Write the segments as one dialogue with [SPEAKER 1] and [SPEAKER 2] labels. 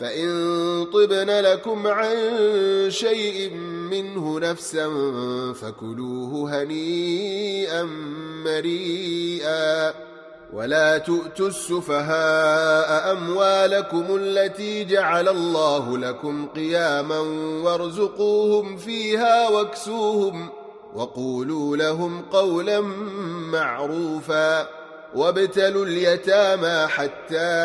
[SPEAKER 1] فإن طبن لكم عن شيء منه نفسا فكلوه هنيئا مريئا ولا تؤتوا السفهاء أموالكم التي جعل الله لكم قياما وارزقوهم فيها واكسوهم وقولوا لهم قولا معروفا وابتلوا اليتامى حتى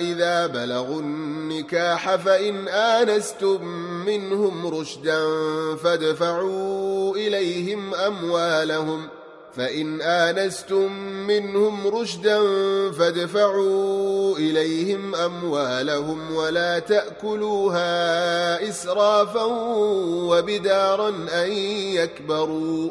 [SPEAKER 1] إذا بلغوا النكاح فإن آنستم منهم رشدا فادفعوا إليهم أموالهم فإن آنستم منهم رشدا فادفعوا إليهم أموالهم ولا تأكلوها إسرافا وبدارا أن يكبروا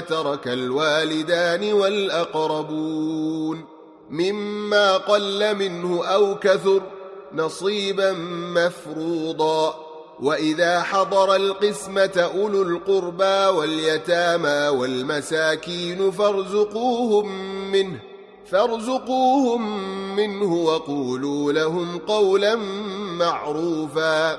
[SPEAKER 1] ترك الوالدان والأقربون مما قل منه أو كثر نصيبا مفروضا وإذا حضر القسمة أولو القربى واليتامى والمساكين فارزقوهم منه فارزقوهم منه وقولوا لهم قولا معروفا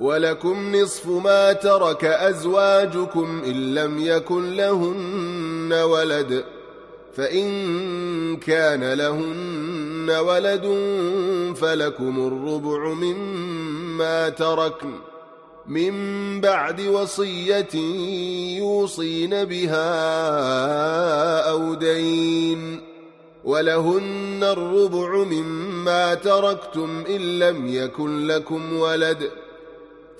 [SPEAKER 1] ولكم نصف ما ترك أزواجكم إن لم يكن لهن ولد فإن كان لهن ولد فلكم الربع مما تركن من بعد وصية يوصين بها أو دين ولهن الربع مما تركتم إن لم يكن لكم ولد ۖ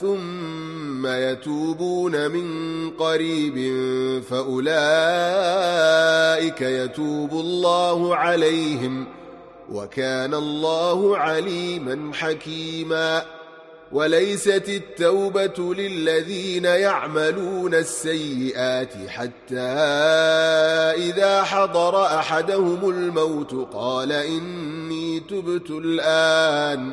[SPEAKER 1] ثم يتوبون من قريب فأولئك يتوب الله عليهم وكان الله عليما حكيما وليست التوبة للذين يعملون السيئات حتى إذا حضر أحدهم الموت قال إني تبت الآن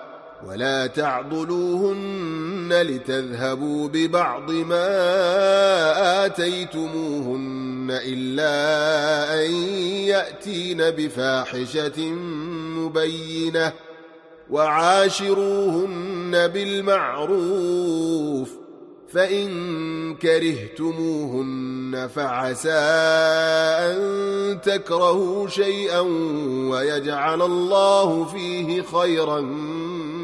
[SPEAKER 1] ولا تعضلوهن لتذهبوا ببعض ما آتيتموهن إلا أن يأتين بفاحشة مبينة وعاشروهن بالمعروف فإن كرهتموهن فعسى أن تكرهوا شيئا ويجعل الله فيه خيرا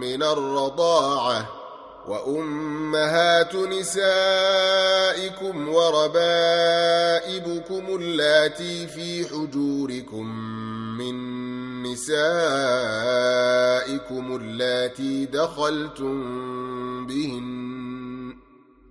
[SPEAKER 1] من الرضاعة وأمهات نسائكم وربائبكم اللاتي في حجوركم من نسائكم اللاتي دخلتم بهن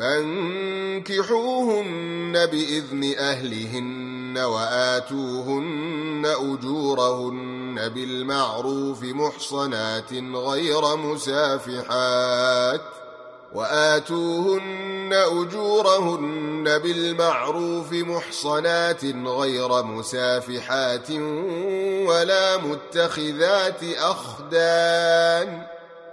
[SPEAKER 1] فانكحوهن باذن اهلهن واتوهن اجورهن بالمعروف محصنات غير مسافحات واتوهن اجورهن بالمعروف محصنات غير مسافحات ولا متخذات اخدان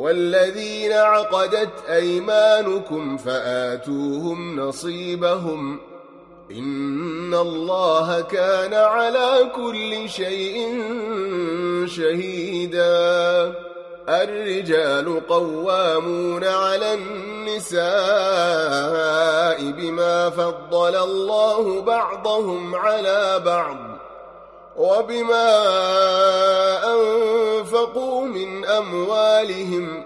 [SPEAKER 1] والذين عقدت أيمانكم فآتوهم نصيبهم إن الله كان على كل شيء شهيدا الرجال قوامون على النساء بما فضل الله بعضهم على بعض وبما أنفقوا من أموالهم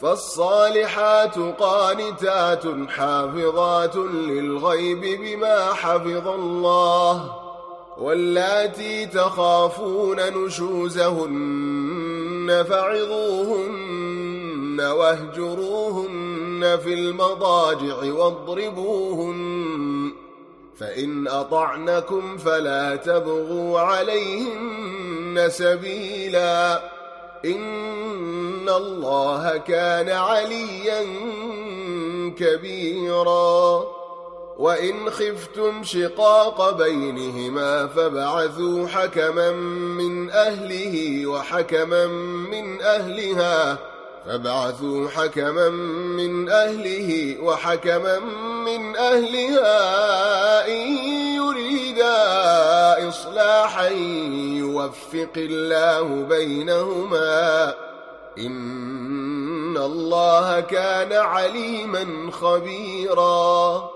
[SPEAKER 1] فالصالحات قانتات حافظات للغيب بما حفظ الله واللاتي تخافون نشوزهن فعظوهن واهجروهن في المضاجع واضربوهن فإن أطعنكم فلا تبغوا عليهن سبيلا إن الله كان عليا كبيرا وإن خفتم شقاق بينهما فابعثوا حكما من أهله وحكما من أهلها فابعثوا حكما من أهله وحكما من أهلها إن يريدا إصلاحا يوفق الله بينهما إن الله كان عليما خبيراً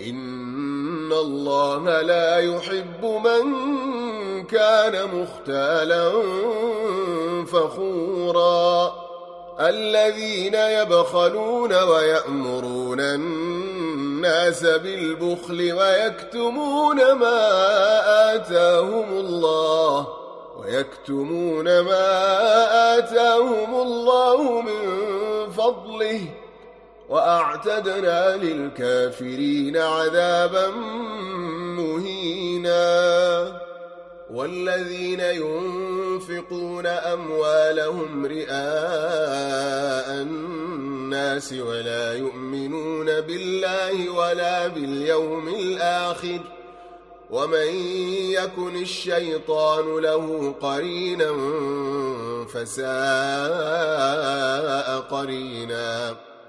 [SPEAKER 1] إن الله لا يحب من كان مختالا فخورا الذين يبخلون ويأمرون الناس بالبخل ويكتمون ما آتاهم الله ويكتمون ما آتاهم الله من فضله وأعتدنا للكافرين عذابا مهينا والذين ينفقون أموالهم رئاء الناس ولا يؤمنون بالله ولا باليوم الآخر ومن يكن الشيطان له قرينا فساء قريناً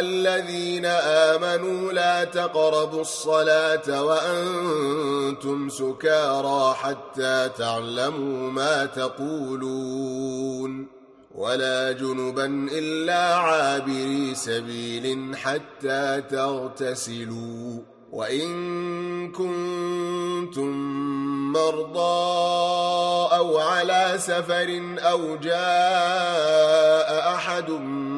[SPEAKER 1] الذين امنوا لا تقربوا الصلاه وانتم سكارى حتى تعلموا ما تقولون ولا جنبا الا عابري سبيل حتى تغتسلوا وان كنتم مرضى او على سفر او جاء احد منكم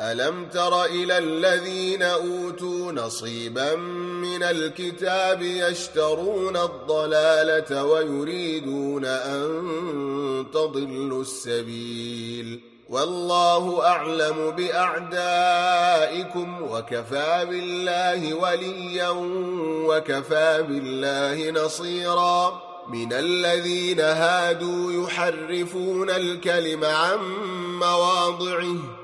[SPEAKER 1] ألم تر إلى الذين أوتوا نصيبا من الكتاب يشترون الضلالة ويريدون أن تضلوا السبيل والله أعلم بأعدائكم وكفى بالله وليا وكفى بالله نصيرا من الذين هادوا يحرفون الكلم عن مواضعه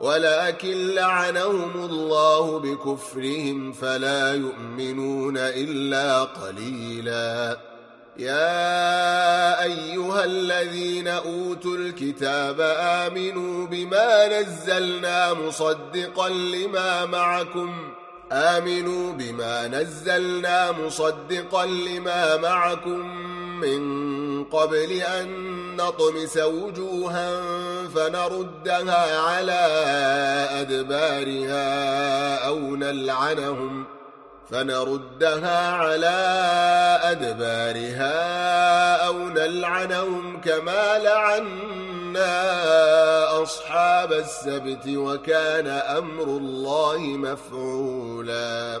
[SPEAKER 1] ولكن لعنهم الله بكفرهم فلا يؤمنون إلا قليلا يا أيها الذين أوتوا الكتاب آمنوا بما نزلنا مصدقا لما معكم آمنوا بما نزلنا مصدقا لما معكم من قبل أن نطمس وجوهاً فنردها على أدبارها أو نلعنهم فنردها على أدبارها أو نلعنهم كما لعنا أصحاب السبت وكان أمر الله مفعولاً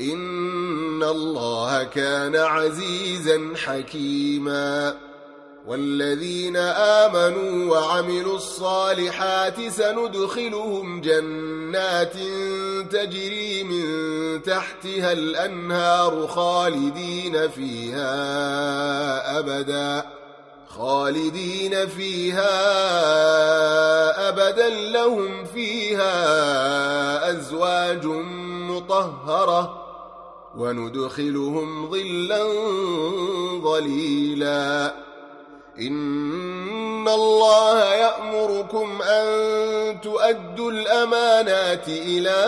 [SPEAKER 1] إن الله كان عزيزا حكيما والذين آمنوا وعملوا الصالحات سندخلهم جنات تجري من تحتها الأنهار خالدين فيها أبدا خالدين فيها أبدا لهم فيها أزواج مطهره وندخلهم ظلا ظليلا إن الله يأمركم أن تؤدوا الأمانات إلى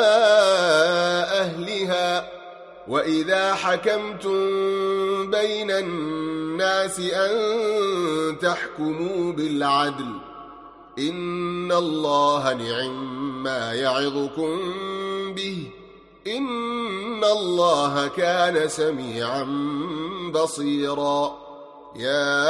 [SPEAKER 1] أهلها وإذا حكمتم بين الناس أن تحكموا بالعدل إن الله نعم ما يعظكم به إن الله كان سميعا بصيرا يا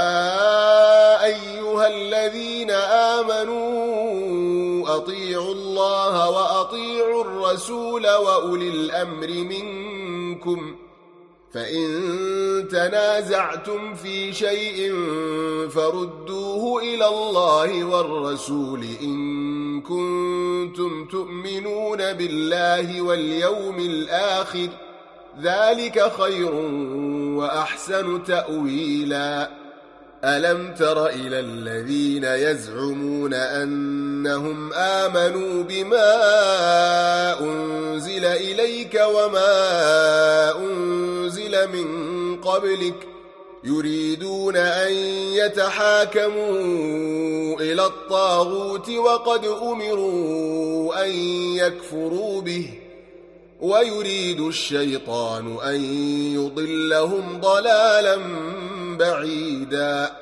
[SPEAKER 1] أيها الذين آمنوا أطيعوا الله وأطيعوا الرسول وأولي الأمر منكم ۖ فإن تنازعتم في شيء فردوه إلى الله والرسول إن كنتم تؤمنون بالله واليوم الآخر ذلك خير وأحسن تأويلا ألم تر إلى الذين يزعمون أن انهم امنوا بما انزل اليك وما انزل من قبلك يريدون ان يتحاكموا الى الطاغوت وقد امروا ان يكفروا به ويريد الشيطان ان يضلهم ضلالا بعيدا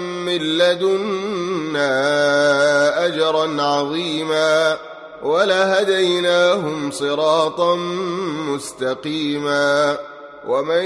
[SPEAKER 1] من لدنا أجرا عظيما ولهديناهم صراطا مستقيما ومن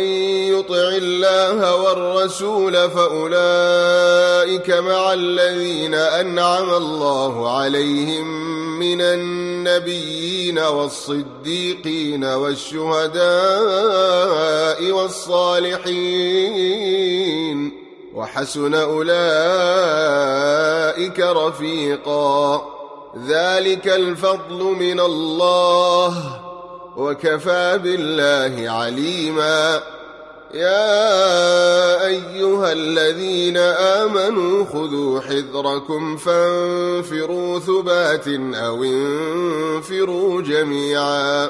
[SPEAKER 1] يطع الله والرسول فأولئك مع الذين أنعم الله عليهم من النبيين والصديقين والشهداء والصالحين وحسن أولئك رفيقا ذلك الفضل من الله وكفى بالله عليما يا أيها الذين آمنوا خذوا حذركم فانفروا ثبات أو انفروا جميعا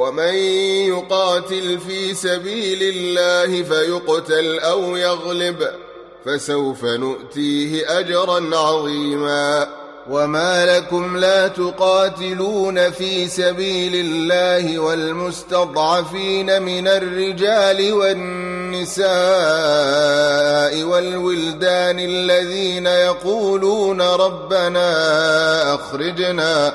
[SPEAKER 1] ومن يقاتل في سبيل الله فيقتل أو يغلب فسوف نؤتيه أجرا عظيما وما لكم لا تقاتلون في سبيل الله والمستضعفين من الرجال والنساء والولدان الذين يقولون ربنا أخرجنا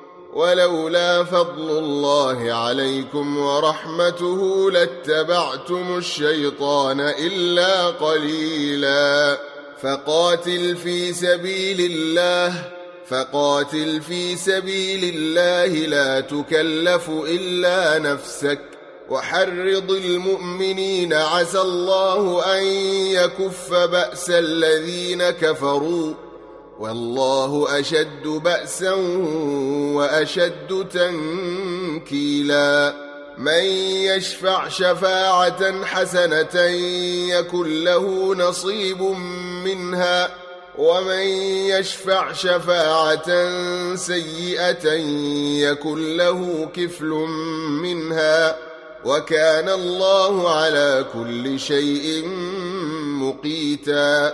[SPEAKER 1] ولولا فضل الله عليكم ورحمته لاتبعتم الشيطان إلا قليلا فقاتل في سبيل الله فقاتل في سبيل الله لا تكلف إلا نفسك وحرض المؤمنين عسى الله أن يكف بأس الذين كفروا والله أشد بأسا وأشد تنكيلا من يشفع شفاعة حسنة يكن له نصيب منها ومن يشفع شفاعة سيئة يكن له كفل منها وكان الله على كل شيء مقيتاً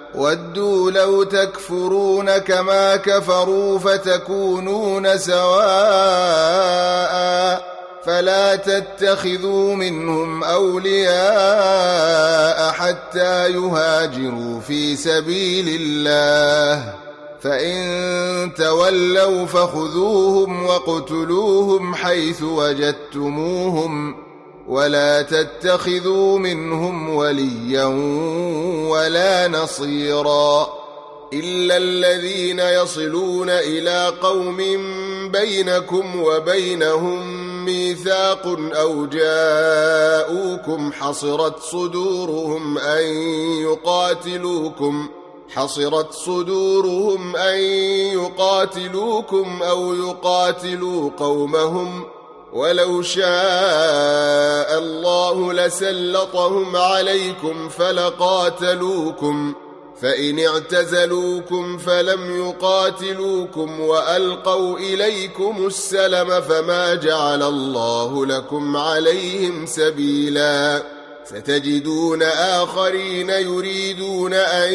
[SPEAKER 1] ودوا لو تكفرون كما كفروا فتكونون سواء فلا تتخذوا منهم اولياء حتى يهاجروا في سبيل الله فان تولوا فخذوهم وقتلوهم حيث وجدتموهم ولا تتخذوا منهم وليا ولا نصيرا الا الذين يصلون الى قوم بينكم وبينهم ميثاق او جاءوكم حصرت صدورهم ان يقاتلوكم حصرت صدورهم ان يقاتلوكم او يقاتلوا قومهم ولو شاء الله لسلطهم عليكم فلقاتلوكم فإن اعتزلوكم فلم يقاتلوكم وألقوا إليكم السلم فما جعل الله لكم عليهم سبيلا ستجدون آخرين يريدون أن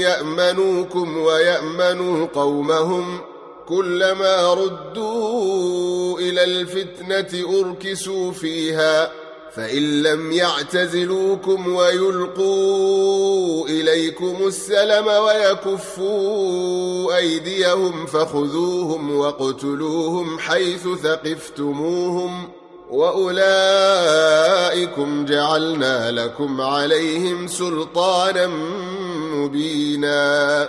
[SPEAKER 1] يأمنوكم ويأمنوا قومهم كلما ردوا إلى الفتنة أركسوا فيها فإن لم يعتزلوكم ويلقوا إليكم السلم ويكفوا أيديهم فخذوهم واقتلوهم حيث ثقفتموهم وأولئكم جعلنا لكم عليهم سلطانا مبيناً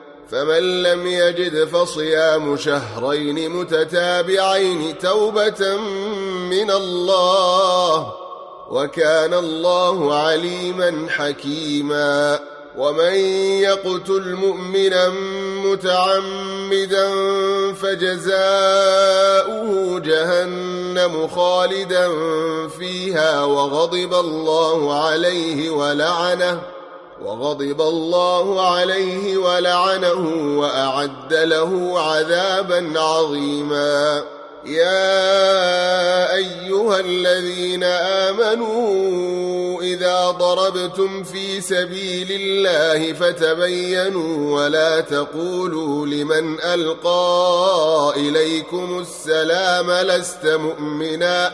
[SPEAKER 1] فمن لم يجد فصيام شهرين متتابعين توبة من الله وكان الله عليما حكيما ومن يقتل مؤمنا متعمدا فجزاؤه جهنم خالدا فيها وغضب الله عليه ولعنه وغضب الله عليه ولعنه وأعد له عذابا عظيما يا أيها الذين آمنوا إذا ضربتم في سبيل الله فتبينوا ولا تقولوا لمن ألقى إليكم السلام لست مؤمناً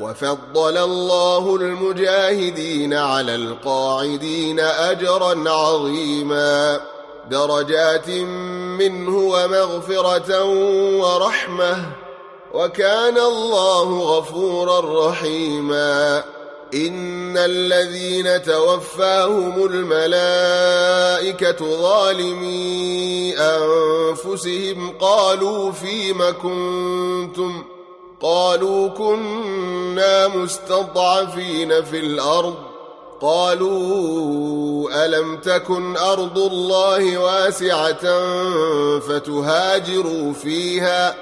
[SPEAKER 1] وفضل الله المجاهدين على القاعدين أجرا عظيما درجات منه ومغفرة ورحمة وكان الله غفورا رحيما إن الذين توفاهم الملائكة ظالمي أنفسهم قالوا فيم كنتم ؟ قالوا كنا مستضعفين في الارض قالوا الم تكن ارض الله واسعه فتهاجروا فيها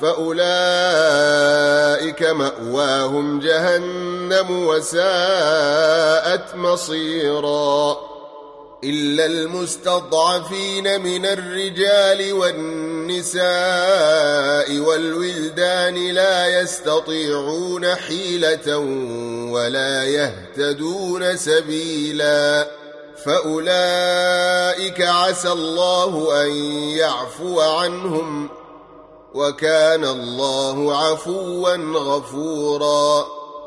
[SPEAKER 1] فاولئك ماواهم جهنم وساءت مصيرا الا المستضعفين من الرجال والنساء النساء والولدان لا يستطيعون حيلة ولا يهتدون سبيلا فأولئك عسى الله أن يعفو عنهم وكان الله عفوا غفوراً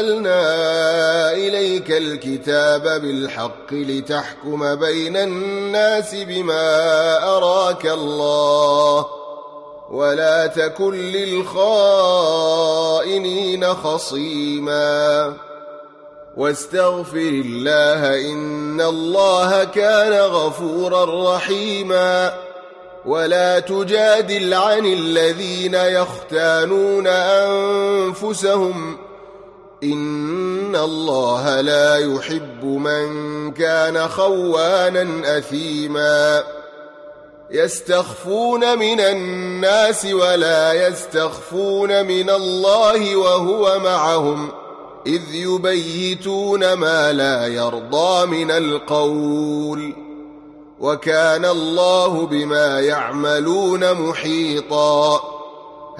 [SPEAKER 1] أنزلنا إليك الكتاب بالحق لتحكم بين الناس بما أراك الله ولا تكن للخائنين خصيما واستغفر الله إن الله كان غفورا رحيما ولا تجادل عن الذين يختانون أنفسهم إن الله لا يحب من كان خوانا أثيما يستخفون من الناس ولا يستخفون من الله وهو معهم إذ يبيتون ما لا يرضى من القول وكان الله بما يعملون محيطاً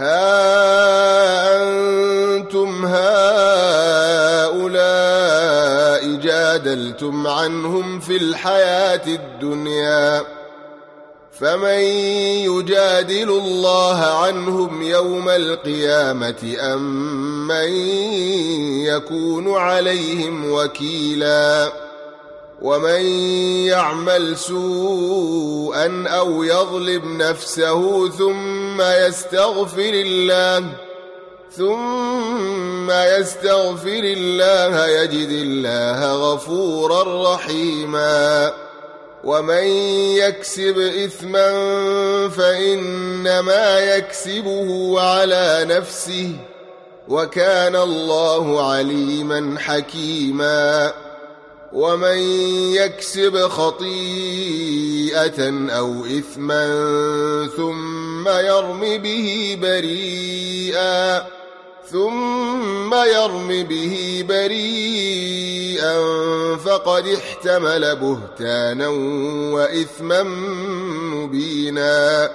[SPEAKER 1] ها أنتم هؤلاء جادلتم عنهم في الحياة الدنيا فمن يجادل الله عنهم يوم القيامة أم من يكون عليهم وكيلا ومن يعمل سوءا أو يظلم نفسه ثم ثم يستغفر الله ثم يستغفر الله يجد الله غفورا رحيما ومن يكسب إثما فإنما يكسبه على نفسه وكان الله عليما حكيما ومن يكسب خطيئة أو إثما ثم ثم يرم به بريئا ثم يرم به بريئا فقد احتمل بهتانا وإثما مبينا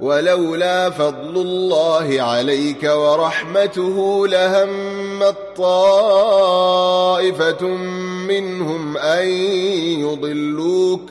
[SPEAKER 1] ولولا فضل الله عليك ورحمته لهم طائفة منهم أن يضلوك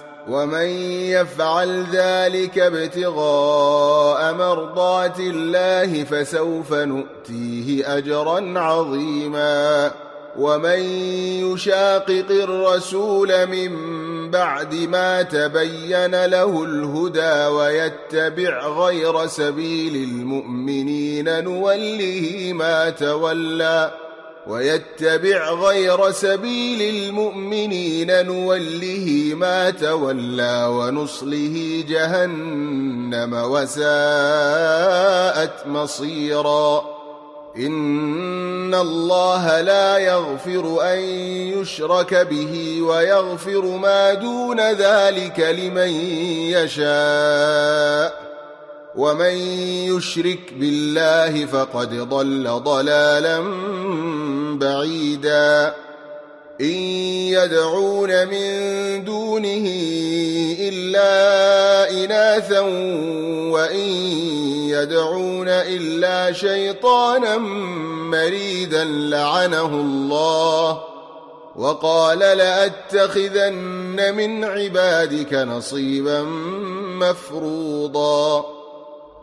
[SPEAKER 1] ومن يفعل ذلك ابتغاء مرضات الله فسوف نؤتيه أجرا عظيما ومن يشاقق الرسول من بعد ما تبين له الهدى ويتبع غير سبيل المؤمنين نوله ما تولى ويتبع غير سبيل المؤمنين نوله ما تولى ونصله جهنم وساءت مصيرا ان الله لا يغفر ان يشرك به ويغفر ما دون ذلك لمن يشاء ومن يشرك بالله فقد ضل ضلالا بعيدا إن يدعون من دونه إلا إناثا وإن يدعون إلا شيطانا مريدا لعنه الله وقال لأتخذن من عبادك نصيبا مفروضا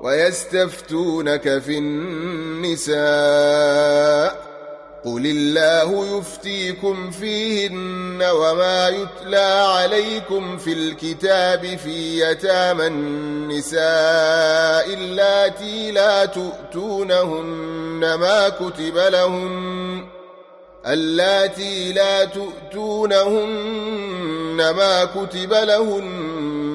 [SPEAKER 1] ويستفتونك في النساء قل الله يفتيكم فيهن وما يتلى عليكم في الكتاب في يتامى النساء اللاتي لا تؤتونهن ما كتب لهن اللاتي لا تؤتونهن ما كتب لهن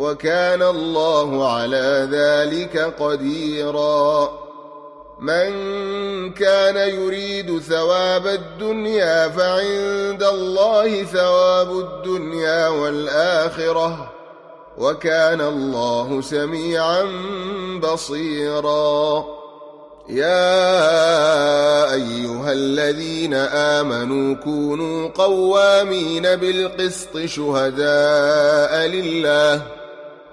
[SPEAKER 1] وكان الله على ذلك قديرا من كان يريد ثواب الدنيا فعند الله ثواب الدنيا والآخرة وكان الله سميعا بصيرا يا أيها الذين آمنوا كونوا قوامين بالقسط شهداء لله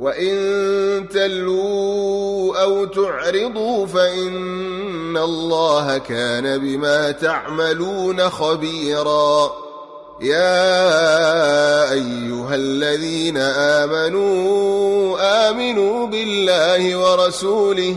[SPEAKER 1] وإن تلوا أو تعرضوا فإن الله كان بما تعملون خبيرا يا أيها الذين آمنوا آمنوا بالله ورسوله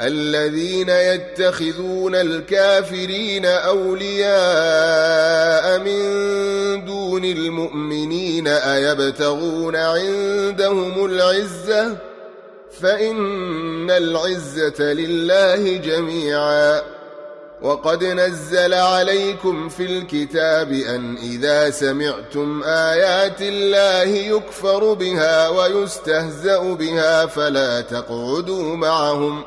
[SPEAKER 1] الذين يتخذون الكافرين أولياء من دون المؤمنين أيبتغون عندهم العزة فإن العزة لله جميعا وقد نزل عليكم في الكتاب أن إذا سمعتم آيات الله يكفر بها ويستهزأ بها فلا تقعدوا معهم ۖ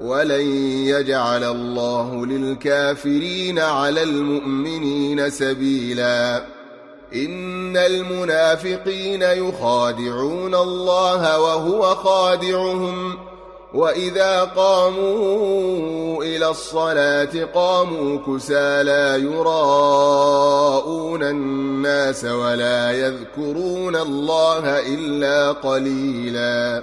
[SPEAKER 1] ولن يجعل الله للكافرين على المؤمنين سبيلا إن المنافقين يخادعون الله وهو خادعهم وإذا قاموا إلى الصلاة قاموا كسى لا يراءون الناس ولا يذكرون الله إلا قليلاً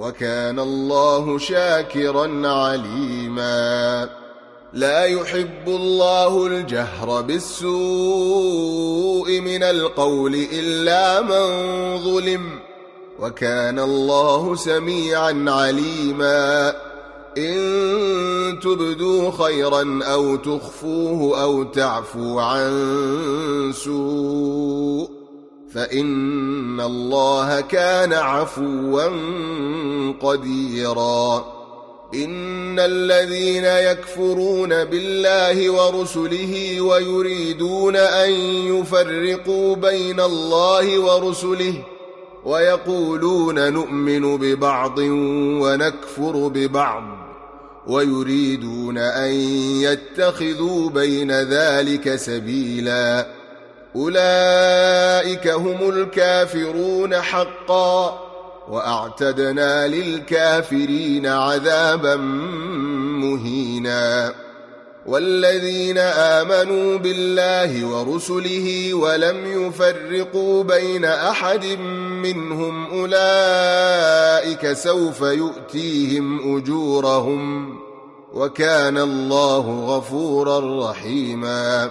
[SPEAKER 1] وكان الله شاكرا عليما لا يحب الله الجهر بالسوء من القول إلا من ظلم وكان الله سميعا عليما إن تبدوا خيرا أو تخفوه أو تعفو عن سوء فان الله كان عفوا قديرا ان الذين يكفرون بالله ورسله ويريدون ان يفرقوا بين الله ورسله ويقولون نؤمن ببعض ونكفر ببعض ويريدون ان يتخذوا بين ذلك سبيلا أولئك هم الكافرون حقا وأعتدنا للكافرين عذابا مهينا والذين آمنوا بالله ورسله ولم يفرقوا بين أحد منهم أولئك سوف يؤتيهم أجورهم وكان الله غفورا رحيماً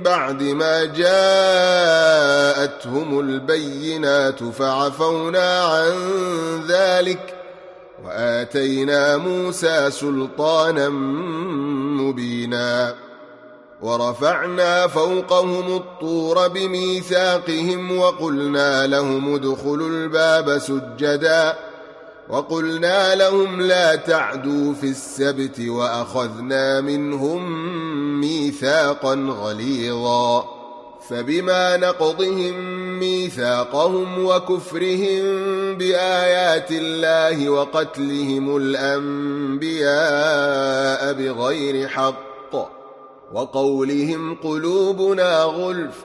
[SPEAKER 1] بعد ما جاءتهم البينات فعفونا عن ذلك واتينا موسى سلطانا مبينا ورفعنا فوقهم الطور بميثاقهم وقلنا لهم ادخلوا الباب سجداً وقلنا لهم لا تعدوا في السبت واخذنا منهم ميثاقا غليظا فبما نقضهم ميثاقهم وكفرهم بايات الله وقتلهم الانبياء بغير حق وقولهم قلوبنا غلف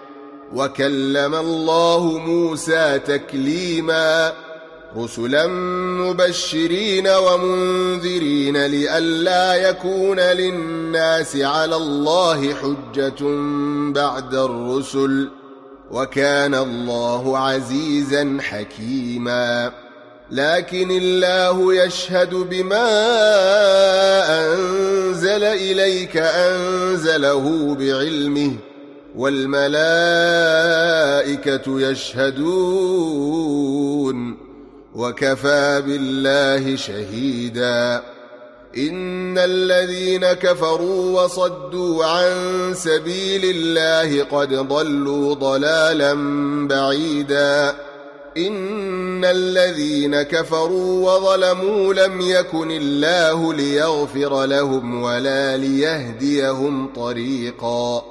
[SPEAKER 1] وكلم الله موسى تكليما رسلا مبشرين ومنذرين لئلا يكون للناس على الله حجة بعد الرسل وكان الله عزيزا حكيما لكن الله يشهد بما أنزل إليك أنزله بعلمه والملائكة يشهدون وكفى بالله شهيدا إن الذين كفروا وصدوا عن سبيل الله قد ضلوا ضلالا بعيدا إن الذين كفروا وظلموا لم يكن الله ليغفر لهم ولا ليهديهم طريقاً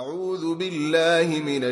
[SPEAKER 1] أعوذ بالله من